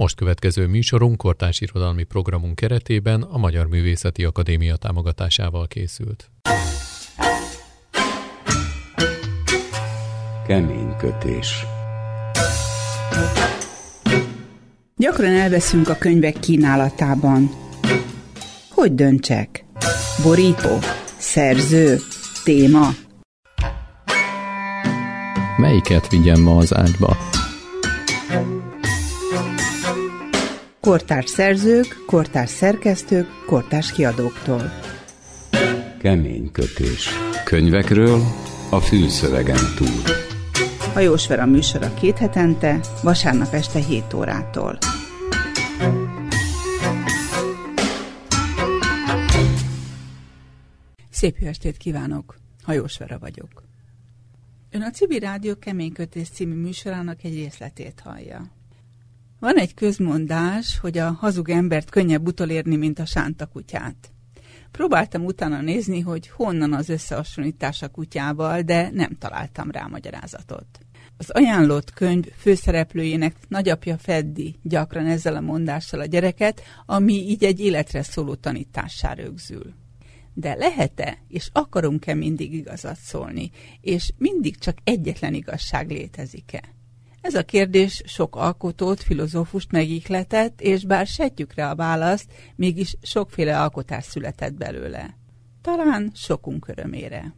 Most következő műsorunk kortárs irodalmi programunk keretében a Magyar Művészeti Akadémia támogatásával készült. Kemény kötés. Gyakran elveszünk a könyvek kínálatában. Hogy döntsek? Borító? Szerző? Téma? Melyiket vigyem ma az ágyba? Kortárs szerzők, kortárs szerkesztők, kortárs kiadóktól. Kemény kötés. Könyvekről a fűszövegen túl. Hajós Vera műsora két hetente, vasárnap este 7 órától. Szép jó estét kívánok! Hajós Vera vagyok. Ön a Cibi Rádió Keménykötés című műsorának egy részletét hallja. Van egy közmondás, hogy a hazug embert könnyebb utolérni, mint a sánta kutyát. Próbáltam utána nézni, hogy honnan az összehasonlítás a kutyával, de nem találtam rá magyarázatot. Az ajánlott könyv főszereplőjének nagyapja Feddi gyakran ezzel a mondással a gyereket, ami így egy életre szóló tanítássá rögzül. De lehet-e, és akarunk-e mindig igazat szólni, és mindig csak egyetlen igazság létezik-e? Ez a kérdés sok alkotót, filozófust megihletett, és bár sejtjük rá a választ, mégis sokféle alkotás született belőle. Talán sokunk örömére.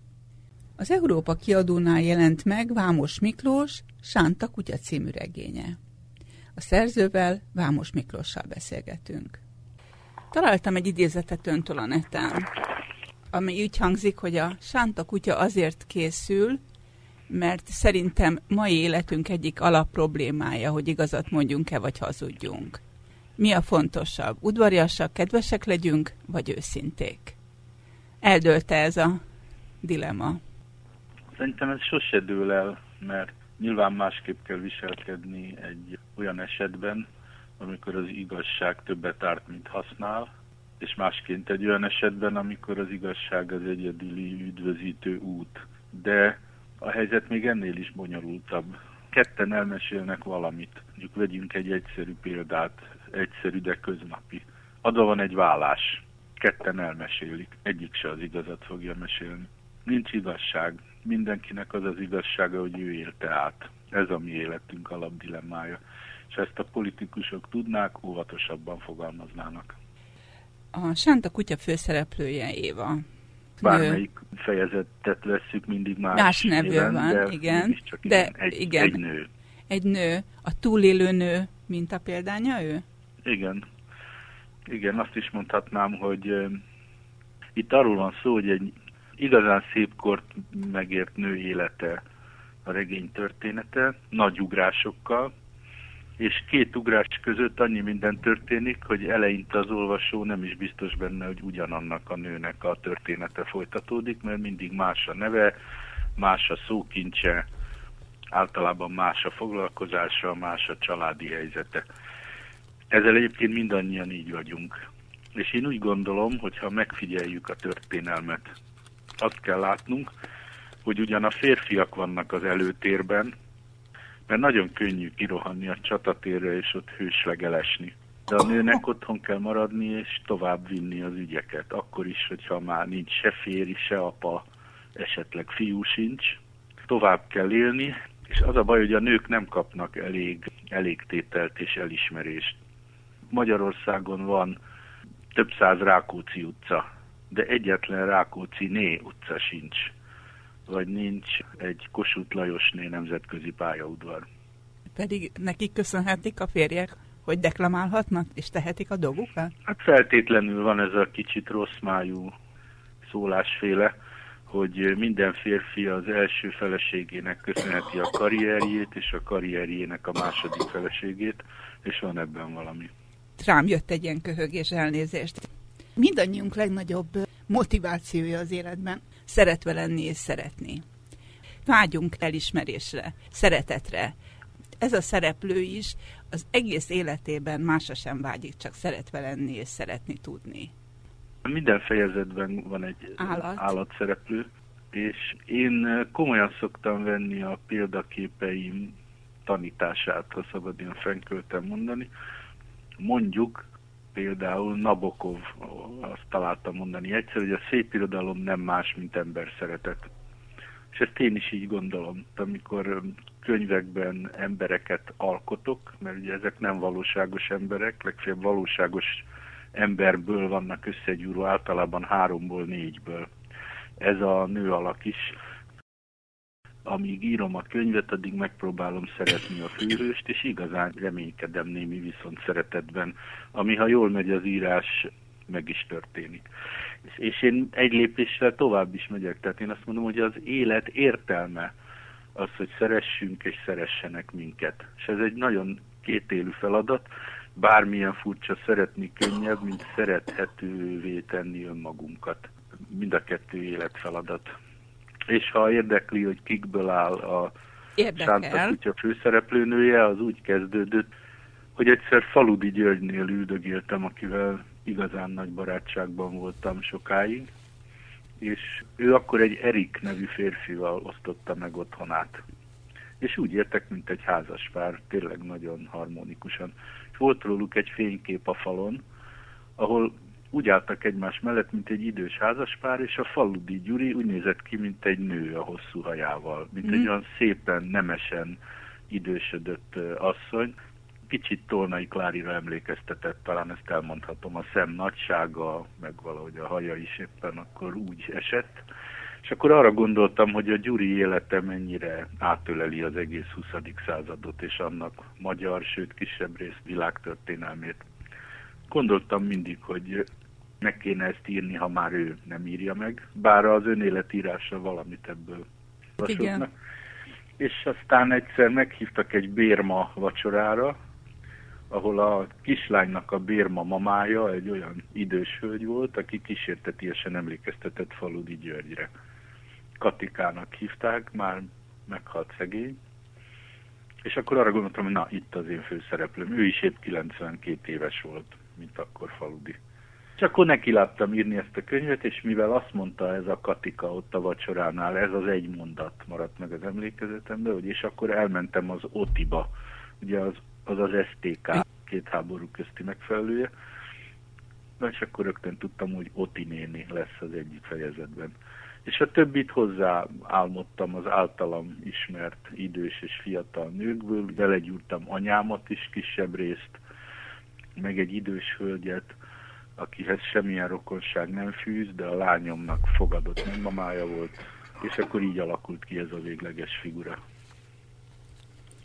Az Európa kiadónál jelent meg Vámos Miklós Sánta kutya című regénye. A szerzővel Vámos Miklóssal beszélgetünk. Találtam egy idézetet öntől a neten, ami úgy hangzik, hogy a Sánta kutya azért készül, mert szerintem mai életünk egyik alapproblémája, hogy igazat mondjunk-e, vagy hazudjunk. Mi a fontosabb? Udvariasak, kedvesek legyünk, vagy őszinték? Eldőlte ez a dilema. Szerintem ez sose dől el, mert nyilván másképp kell viselkedni egy olyan esetben, amikor az igazság többet árt, mint használ, és másként egy olyan esetben, amikor az igazság az egyedüli üdvözítő út. De a helyzet még ennél is bonyolultabb. Ketten elmesélnek valamit. Mondjuk vegyünk egy egyszerű példát, egyszerű, de köznapi. Adva van egy vállás. Ketten elmesélik. Egyik se az igazat fogja mesélni. Nincs igazság. Mindenkinek az az igazsága, hogy ő élte át. Ez a mi életünk alapdilemmája. És ezt a politikusok tudnák, óvatosabban fogalmaznának. A Sánta kutya főszereplője Éva bármelyik fejezetet veszük, mindig más, más nevű van, de igen. Csak de egy, igen. egy nő. Egy nő. A túlélő nő mint a példánya ő? Igen. Igen, azt is mondhatnám, hogy uh, itt arról van szó, hogy egy igazán szép kort megért nő élete a regény története, nagy ugrásokkal, és két ugrás között annyi minden történik, hogy eleinte az olvasó nem is biztos benne, hogy ugyanannak a nőnek a története folytatódik, mert mindig más a neve, más a szókincse, általában más a foglalkozása, más a családi helyzete. Ezzel egyébként mindannyian így vagyunk. És én úgy gondolom, hogy ha megfigyeljük a történelmet, azt kell látnunk, hogy ugyan a férfiak vannak az előtérben, mert nagyon könnyű kirohanni a csatatérre és ott hőslegelesni. De a nőnek otthon kell maradni és tovább vinni az ügyeket. Akkor is, hogyha már nincs se férj, se apa, esetleg fiú sincs. Tovább kell élni, és az a baj, hogy a nők nem kapnak elég, elég tételt és elismerést. Magyarországon van több száz Rákóczi utca, de egyetlen Rákóczi né utca sincs vagy nincs egy Kossuth Lajosné nemzetközi pályaudvar. Pedig nekik köszönhetik a férjek, hogy deklamálhatnak és tehetik a dolgukat? Hát feltétlenül van ez a kicsit rossz májú szólásféle, hogy minden férfi az első feleségének köszönheti a karrierjét, és a karrierjének a második feleségét, és van ebben valami. Rám jött egy ilyen köhögés elnézést. Mindannyiunk legnagyobb motivációja az életben szeretve lenni és szeretni. Vágyunk elismerésre, szeretetre. Ez a szereplő is az egész életében másra sem vágyik, csak szeretve lenni és szeretni tudni. Minden fejezetben van egy Állat. állatszereplő, és én komolyan szoktam venni a példaképeim tanítását, ha szabad ilyen fenköltem mondani, mondjuk például Nabokov azt találtam mondani egyszer, hogy a szép irodalom nem más, mint ember szeretet. És ezt én is így gondolom, amikor könyvekben embereket alkotok, mert ugye ezek nem valóságos emberek, legfeljebb valóságos emberből vannak összegyúró, általában háromból, négyből. Ez a nő alak is. Amíg írom a könyvet, addig megpróbálom szeretni a főhőst, és igazán reménykedem némi viszont szeretetben, ami ha jól megy az írás, meg is történik. És én egy lépéssel tovább is megyek, tehát én azt mondom, hogy az élet értelme az, hogy szeressünk és szeressenek minket. És ez egy nagyon kétélű feladat, bármilyen furcsa szeretni könnyebb, mint szerethetővé tenni önmagunkat. Mind a kettő életfeladat. És ha érdekli, hogy kikből áll a Sánta Kutya főszereplőnője, az úgy kezdődött, hogy egyszer Faludi Györgynél üldögéltem, akivel igazán nagy barátságban voltam sokáig, és ő akkor egy Erik nevű férfival osztotta meg otthonát. És úgy értek, mint egy házas pár, tényleg nagyon harmonikusan. És volt róluk egy fénykép a falon, ahol úgy álltak egymás mellett, mint egy idős házaspár, és a faludi Gyuri úgy nézett ki, mint egy nő a hosszú hajával, mint mm. egy olyan szépen, nemesen idősödött asszony, kicsit Tolnai Klárira emlékeztetett, talán ezt elmondhatom, a szem nagysága, meg valahogy a haja is éppen akkor úgy esett. És akkor arra gondoltam, hogy a Gyuri élete mennyire átöleli az egész 20. századot, és annak magyar, sőt kisebb rész világtörténelmét. Gondoltam mindig, hogy meg kéne ezt írni, ha már ő nem írja meg, bár az önéletírása valamit ebből Igen. És aztán egyszer meghívtak egy bérma vacsorára, ahol a kislánynak a bérma mamája egy olyan idős hölgy volt, aki kísértetiesen emlékeztetett Faludi Györgyre. Katikának hívták, már meghalt szegény, és akkor arra gondoltam, hogy na, itt az én főszereplőm. Ő is épp 92 éves volt, mint akkor Faludi. Akkor neki láttam írni ezt a könyvet, és mivel azt mondta ez a Katika ott a vacsoránál, ez az egy mondat maradt meg az emlékezetembe, hogy és akkor elmentem az Otiba, ugye az az az STK két háború közti megfelelője. Na, és akkor rögtön tudtam, hogy Oti néni lesz az egyik fejezetben. És a többit hozzá álmodtam az általam ismert idős és fiatal nőkből, belegyúrtam anyámat is kisebb részt, meg egy idős hölgyet, akihez semmilyen rokonság nem fűz, de a lányomnak fogadott nagymamája volt, és akkor így alakult ki ez a végleges figura.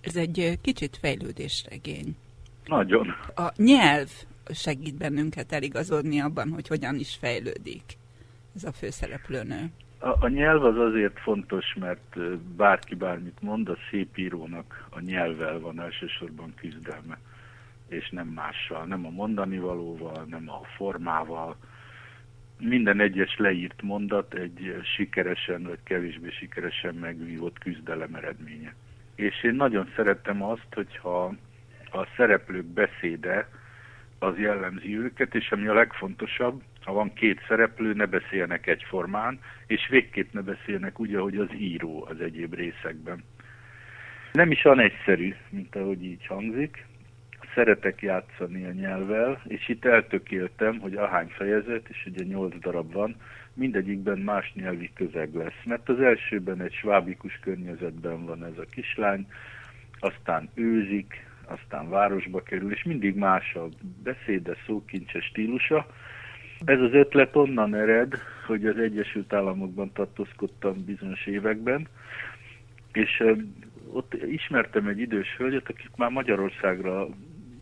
Ez egy kicsit fejlődésregény. Nagyon. A nyelv segít bennünket eligazodni abban, hogy hogyan is fejlődik ez a főszereplőnő. A, a nyelv az azért fontos, mert bárki bármit mond, a szép írónak a nyelvvel van elsősorban küzdelme, és nem mással, nem a mondani valóval, nem a formával. Minden egyes leírt mondat egy sikeresen vagy kevésbé sikeresen megvívott küzdelem eredménye és én nagyon szerettem azt, hogyha a szereplők beszéde az jellemzi őket, és ami a legfontosabb, ha van két szereplő, ne beszélnek egyformán, és végképp ne beszélnek úgy, ahogy az író az egyéb részekben. Nem is olyan egyszerű, mint ahogy így hangzik. Szeretek játszani a nyelvvel, és itt eltökéltem, hogy ahány fejezet, és ugye nyolc darab van, mindegyikben más nyelvi közeg lesz, mert az elsőben egy svábikus környezetben van ez a kislány, aztán őzik, aztán városba kerül, és mindig más a beszéde, szókincse, stílusa. Ez az ötlet onnan ered, hogy az Egyesült Államokban tartózkodtam bizonyos években, és ott ismertem egy idős hölgyet, akik már Magyarországra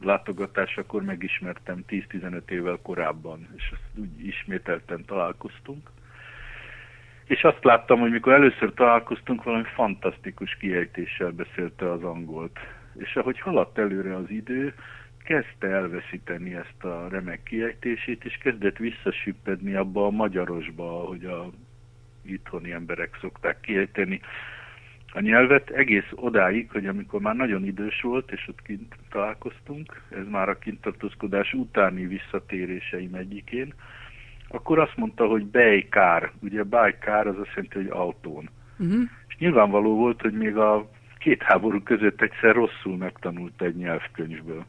látogatásakor megismertem 10-15 évvel korábban, és azt úgy ismételten találkoztunk. És azt láttam, hogy mikor először találkoztunk, valami fantasztikus kiejtéssel beszélte az angolt. És ahogy haladt előre az idő, kezdte elveszíteni ezt a remek kiejtését, és kezdett visszasüppedni abba a magyarosba, ahogy a itthoni emberek szokták kiejteni a nyelvet egész odáig, hogy amikor már nagyon idős volt, és ott kint találkoztunk, ez már a kintartózkodás utáni visszatéréseim egyikén, akkor azt mondta, hogy bejkár, ugye bajkár az azt jelenti, hogy autón. Uh-huh. És nyilvánvaló volt, hogy még a két háború között egyszer rosszul megtanult egy nyelvkönyvből.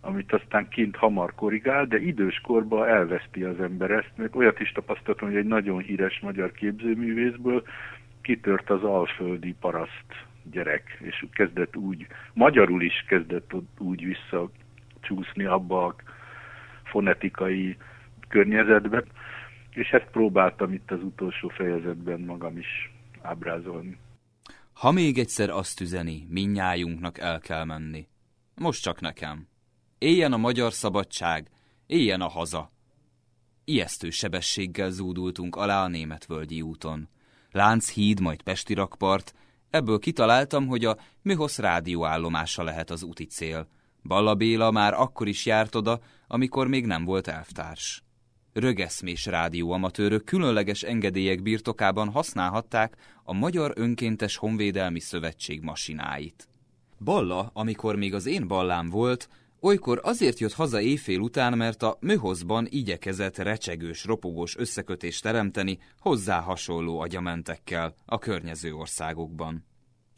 amit aztán kint hamar korrigál, de idős korban elveszti az ember ezt, mert olyat is tapasztaltam, hogy egy nagyon híres magyar képzőművészből kitört az alföldi paraszt gyerek, és kezdett úgy, magyarul is kezdett úgy visszacsúszni abba a fonetikai környezetbe, és ezt próbáltam itt az utolsó fejezetben magam is ábrázolni. Ha még egyszer azt üzeni, minnyájunknak el kell menni. Most csak nekem. Éljen a magyar szabadság, éljen a haza. Ijesztő sebességgel zúdultunk alá a németvölgyi úton. Lánc híd, majd Pesti rakpart, ebből kitaláltam, hogy a Mihosz rádióállomása lehet az úti cél. Balla Béla már akkor is járt oda, amikor még nem volt elvtárs. Rögeszmés rádióamatőrök különleges engedélyek birtokában használhatták a Magyar Önkéntes Honvédelmi Szövetség masináit. Balla, amikor még az én ballám volt, olykor azért jött haza éjfél után, mert a műhozban igyekezett recsegős, ropogós összekötést teremteni hozzá hasonló agyamentekkel a környező országokban.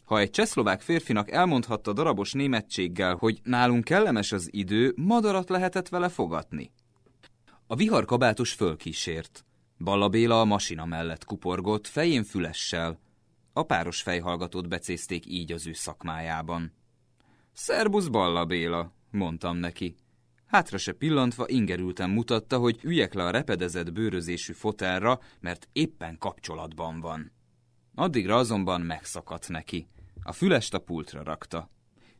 Ha egy csehszlovák férfinak elmondhatta darabos németséggel, hogy nálunk kellemes az idő, madarat lehetett vele fogatni. A viharkabátos fölkísért. Balla Béla a masina mellett kuporgott, fején fülessel. A páros fejhallgatót becézték így az ő szakmájában. Szerbusz Balla Béla, mondtam neki. Hátra se pillantva ingerülten mutatta, hogy üljek le a repedezett bőrözésű fotelra, mert éppen kapcsolatban van. Addigra azonban megszakadt neki. A fülest a pultra rakta.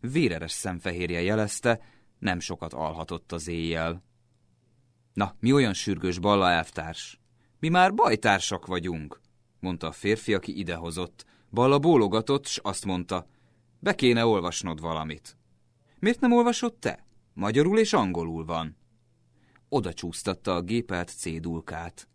Véreres szemfehérje jelezte, nem sokat alhatott az éjjel. Na, mi olyan sürgős balla elvtárs? Mi már bajtársak vagyunk, mondta a férfi, aki idehozott. Balla bólogatott, s azt mondta, be kéne olvasnod valamit. Miért nem olvasod te? Magyarul és angolul van. Oda csúsztatta a gépelt cédulkát.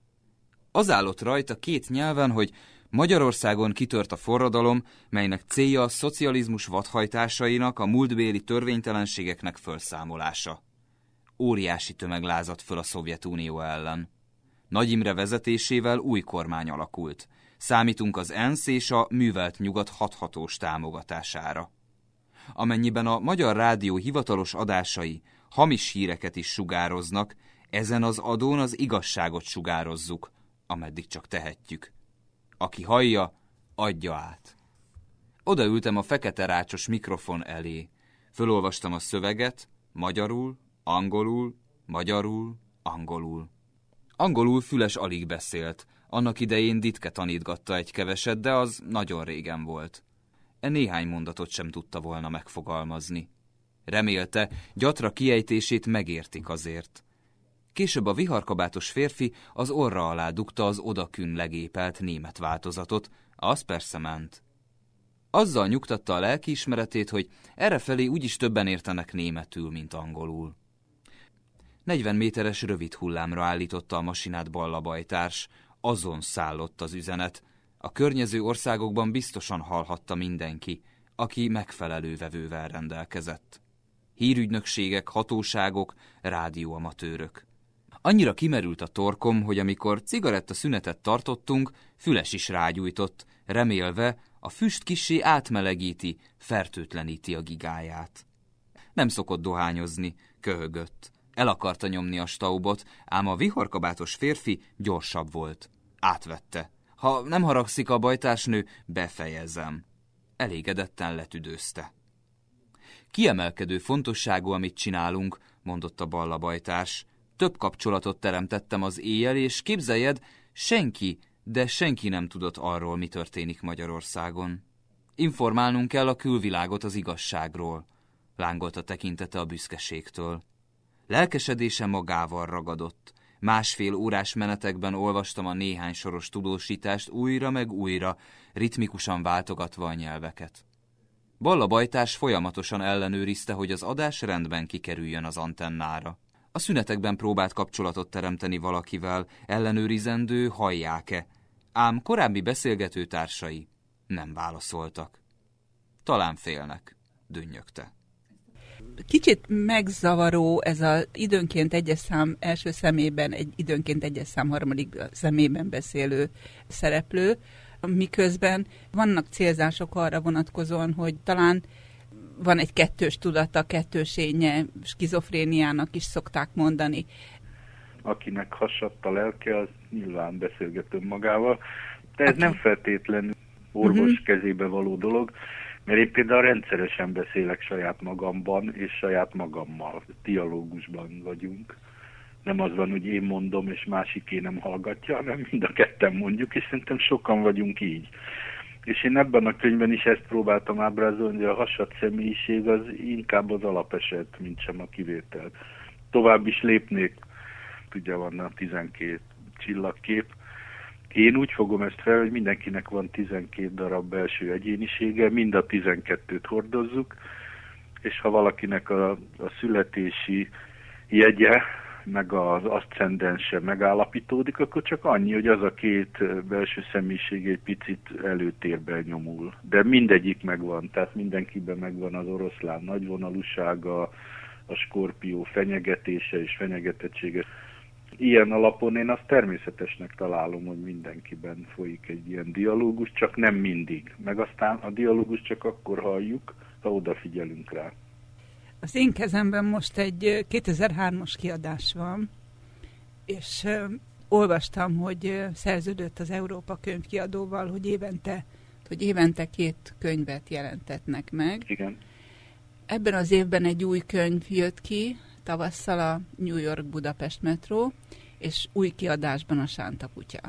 Az állott rajta két nyelven, hogy Magyarországon kitört a forradalom, melynek célja a szocializmus vadhajtásainak, a múltbéli törvénytelenségeknek felszámolása. Óriási tömeg lázadt föl a Szovjetunió ellen. Nagy Imre vezetésével új kormány alakult. Számítunk az ENSZ és a művelt nyugat hathatós támogatására amennyiben a Magyar Rádió hivatalos adásai hamis híreket is sugároznak, ezen az adón az igazságot sugározzuk, ameddig csak tehetjük. Aki hallja, adja át. Odaültem a fekete rácsos mikrofon elé. Fölolvastam a szöveget, magyarul, angolul, magyarul, angolul. Angolul Füles alig beszélt. Annak idején Ditke tanítgatta egy keveset, de az nagyon régen volt e néhány mondatot sem tudta volna megfogalmazni. Remélte, gyatra kiejtését megértik azért. Később a viharkabátos férfi az orra alá dugta az odakün legépelt német változatot, az persze ment. Azzal nyugtatta a lelkiismeretét, hogy errefelé úgyis többen értenek németül, mint angolul. 40 méteres rövid hullámra állította a masinát ballabajtárs, azon szállott az üzenet, a környező országokban biztosan hallhatta mindenki, aki megfelelő vevővel rendelkezett. Hírügynökségek, hatóságok, rádióamatőrök. Annyira kimerült a torkom, hogy amikor cigaretta szünetet tartottunk, füles is rágyújtott, remélve a füst kissé átmelegíti, fertőtleníti a gigáját. Nem szokott dohányozni, köhögött. El akarta nyomni a staubot, ám a viharkabátos férfi gyorsabb volt. Átvette. Ha nem haragszik a bajtársnő, befejezem. Elégedetten letüdőzte. Kiemelkedő fontosságú, amit csinálunk, mondott a balla bajtárs. Több kapcsolatot teremtettem az éjjel, és képzeljed, senki, de senki nem tudott arról, mi történik Magyarországon. Informálnunk kell a külvilágot az igazságról, lángolt a tekintete a büszkeségtől. Lelkesedése magával ragadott. Másfél órás menetekben olvastam a néhány soros tudósítást újra meg újra, ritmikusan váltogatva a nyelveket. Balla Bajtás folyamatosan ellenőrizte, hogy az adás rendben kikerüljön az antennára. A szünetekben próbált kapcsolatot teremteni valakivel, ellenőrizendő, hallják-e, ám korábbi beszélgető társai nem válaszoltak. Talán félnek, dünnyögte kicsit megzavaró ez az időnként egyes szám első szemében, egy időnként egyes szám harmadik szemében beszélő szereplő, miközben vannak célzások arra vonatkozóan, hogy talán van egy kettős tudata, kettősénye, skizofréniának is szokták mondani. Akinek hasadt a lelke, az nyilván beszélget magával, de ez nem feltétlenül orvos uh-huh. kezébe való dolog, mert én például rendszeresen beszélek saját magamban és saját magammal. Dialógusban vagyunk. Nem az van, hogy én mondom, és másiké nem hallgatja, hanem mind a ketten mondjuk, és szerintem sokan vagyunk így. És én ebben a könyvben is ezt próbáltam ábrázolni, hogy a hasad személyiség az inkább az alapeset, mint sem a kivétel. Tovább is lépnék, tudja, van a 12 csillagkép, én úgy fogom ezt fel, hogy mindenkinek van 12 darab belső egyénisége, mind a 12-t hordozzuk, és ha valakinek a, a születési jegye, meg az aszcendense megállapítódik, akkor csak annyi, hogy az a két belső személyiség egy picit előtérben nyomul. De mindegyik megvan, tehát mindenkiben megvan az oroszlán nagyvonalúsága, a skorpió fenyegetése és fenyegetettsége ilyen alapon én azt természetesnek találom, hogy mindenkiben folyik egy ilyen dialógus, csak nem mindig. Meg aztán a dialógus csak akkor halljuk, ha odafigyelünk rá. Az én kezemben most egy 2003-as kiadás van, és olvastam, hogy szerződött az Európa könyvkiadóval, hogy évente, hogy évente két könyvet jelentetnek meg. Igen. Ebben az évben egy új könyv jött ki, tavasszal a New York-Budapest metró, és új kiadásban a Sánta kutya.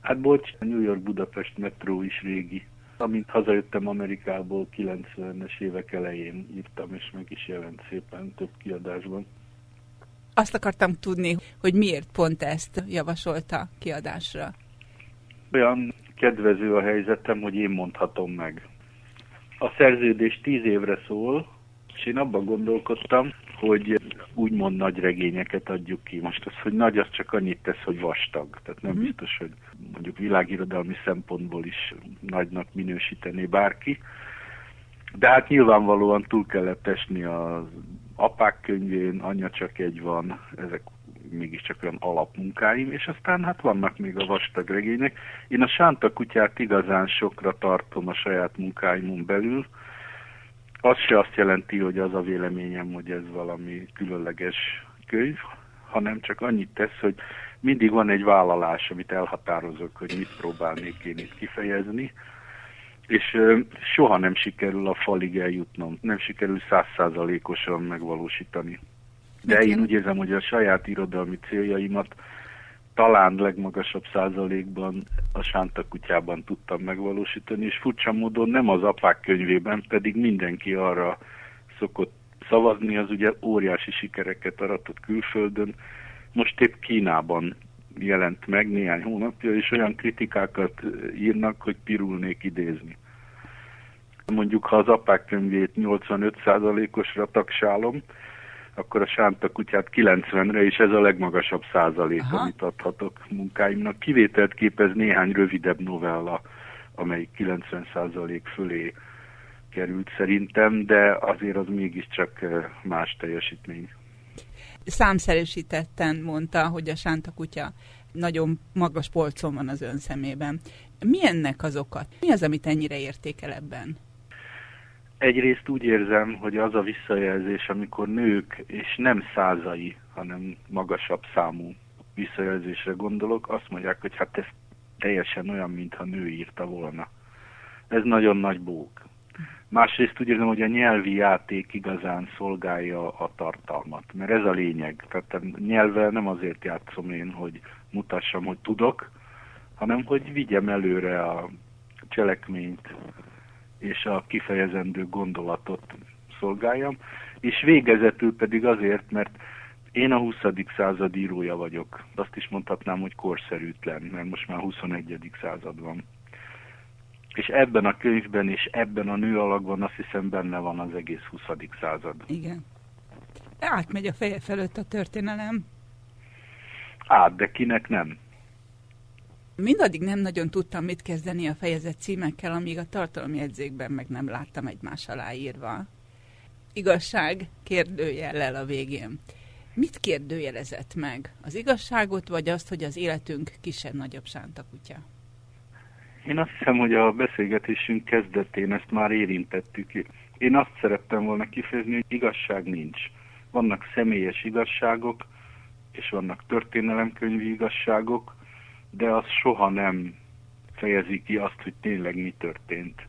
Hát bocs, a New York-Budapest metró is régi. Amint hazajöttem Amerikából 90-es évek elején írtam, és meg is jelent szépen több kiadásban. Azt akartam tudni, hogy miért pont ezt javasolta kiadásra. Olyan kedvező a helyzetem, hogy én mondhatom meg. A szerződés tíz évre szól, és én abban gondolkodtam, hogy úgymond nagy regényeket adjuk ki. Most az, hogy nagy, az csak annyit tesz, hogy vastag. Tehát nem mm. biztos, hogy mondjuk világirodalmi szempontból is nagynak minősítené bárki. De hát nyilvánvalóan túl kellett esni az apák könyvén, anyja csak egy van, ezek mégiscsak olyan alapmunkáim, és aztán hát vannak még a vastag regények. Én a Sánta kutyát igazán sokra tartom a saját munkáimon belül, az se azt jelenti, hogy az a véleményem, hogy ez valami különleges könyv, hanem csak annyit tesz, hogy mindig van egy vállalás, amit elhatározok, hogy mit próbálnék én itt kifejezni, és soha nem sikerül a falig eljutnom, nem sikerül százszázalékosan megvalósítani. De én úgy érzem, hogy a saját irodalmi céljaimat talán legmagasabb százalékban a Sánta kutyában tudtam megvalósítani, és furcsa módon nem az apák könyvében, pedig mindenki arra szokott szavazni, az ugye óriási sikereket aratott külföldön. Most épp Kínában jelent meg néhány hónapja, és olyan kritikákat írnak, hogy pirulnék idézni. Mondjuk, ha az apák könyvét 85%-osra tagsálom, akkor a Sánta kutyát 90-re, és ez a legmagasabb százalék, Aha. amit adhatok munkáimnak. Kivételt képez néhány rövidebb novella, amely 90 százalék fölé került szerintem, de azért az mégiscsak eh, más teljesítmény. Számszerűsítetten mondta, hogy a Sánta kutya nagyon magas polcon van az ön szemében. Mi ennek az oka? Mi az, amit ennyire értékel ebben? Egyrészt úgy érzem, hogy az a visszajelzés, amikor nők, és nem százai, hanem magasabb számú visszajelzésre gondolok, azt mondják, hogy hát ez teljesen olyan, mintha nő írta volna. Ez nagyon nagy bók. Másrészt úgy érzem, hogy a nyelvi játék igazán szolgálja a tartalmat, mert ez a lényeg. Tehát a nyelvvel nem azért játszom én, hogy mutassam, hogy tudok, hanem hogy vigyem előre a cselekményt, és a kifejezendő gondolatot szolgáljam, és végezetül pedig azért, mert én a 20. század írója vagyok. Azt is mondhatnám, hogy korszerűtlen, mert most már 21. század van. És ebben a könyvben és ebben a nő alakban azt hiszem benne van az egész 20. század. Igen. Átmegy a feje felett a történelem. Át, de kinek nem? Mindaddig nem nagyon tudtam mit kezdeni a fejezet címekkel, amíg a tartalomjegyzékben meg nem láttam egymás alá írva. Igazság kérdőjellel a végén. Mit kérdőjelezett meg? Az igazságot, vagy azt, hogy az életünk kisebb-nagyobb sántakutya? Én azt hiszem, hogy a beszélgetésünk kezdetén ezt már érintettük. Én azt szerettem volna kifejezni, hogy igazság nincs. Vannak személyes igazságok, és vannak történelemkönyvi igazságok, de az soha nem fejezi ki azt, hogy tényleg mi történt.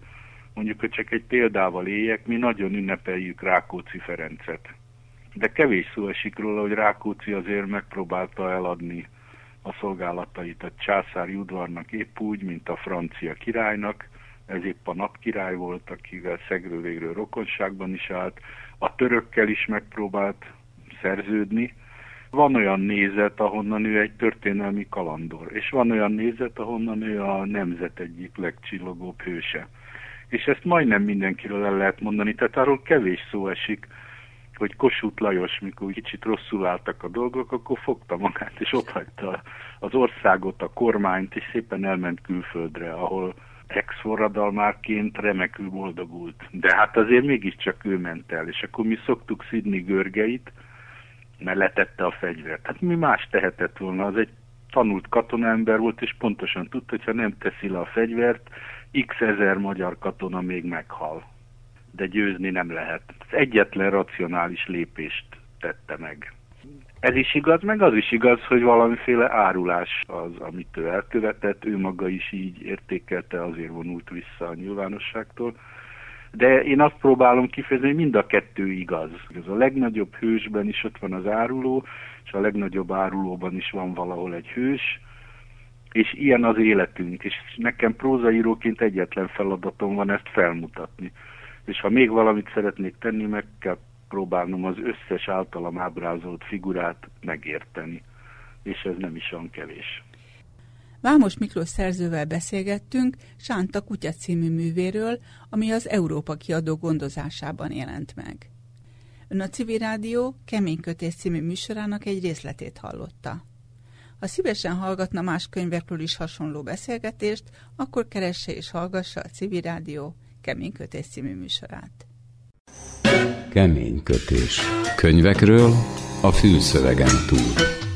Mondjuk, hogy csak egy példával éljek, mi nagyon ünnepeljük Rákóczi Ferencet. De kevés szó esik róla, hogy Rákóczi azért megpróbálta eladni a szolgálatait a császári udvarnak épp úgy, mint a francia királynak, ez épp a napkirály volt, akivel szegről végről rokonságban is állt, a törökkel is megpróbált szerződni. Van olyan nézet, ahonnan ő egy történelmi kalandor, és van olyan nézet, ahonnan ő a nemzet egyik legcsillogóbb hőse. És ezt majdnem mindenkiről el lehet mondani, tehát arról kevés szó esik, hogy Kossuth Lajos, mikor kicsit rosszul álltak a dolgok, akkor fogta magát, és ott hagyta az országot, a kormányt, és szépen elment külföldre, ahol ex-forradalmárként remekül boldogult. De hát azért mégiscsak ő ment el, és akkor mi szoktuk szidni Görgeit, mert letette a fegyvert. Hát mi más tehetett volna, az egy tanult katonaember volt, és pontosan tudta, hogy ha nem teszi le a fegyvert, x ezer magyar katona még meghal. De győzni nem lehet. Az egyetlen racionális lépést tette meg. Ez is igaz, meg az is igaz, hogy valamiféle árulás az, amit ő elkövetett, ő maga is így értékelte, azért vonult vissza a nyilvánosságtól. De én azt próbálom kifejezni, hogy mind a kettő igaz. Ez a legnagyobb hősben is ott van az áruló, és a legnagyobb árulóban is van valahol egy hős, és ilyen az életünk, és nekem prózaíróként egyetlen feladatom van ezt felmutatni. És ha még valamit szeretnék tenni, meg kell próbálnom az összes általam ábrázolt figurát megérteni, és ez nem is olyan kevés. Vámos Miklós szerzővel beszélgettünk Sánta Kutya című művéről, ami az Európa kiadó gondozásában jelent meg. Ön a Civil Rádió Keménykötés című műsorának egy részletét hallotta. Ha szívesen hallgatna más könyvekről is hasonló beszélgetést, akkor keresse és hallgassa a Civil Rádió Keménykötés című műsorát. Kemény kötés. Könyvekről a fűszövegen túl.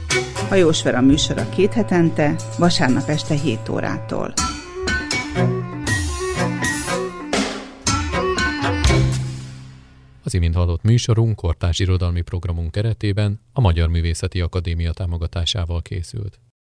Hajós Vera műsora két hetente, vasárnap este 7 órától. Az imént hallott műsorunk kortárs irodalmi programunk keretében a Magyar Művészeti Akadémia támogatásával készült.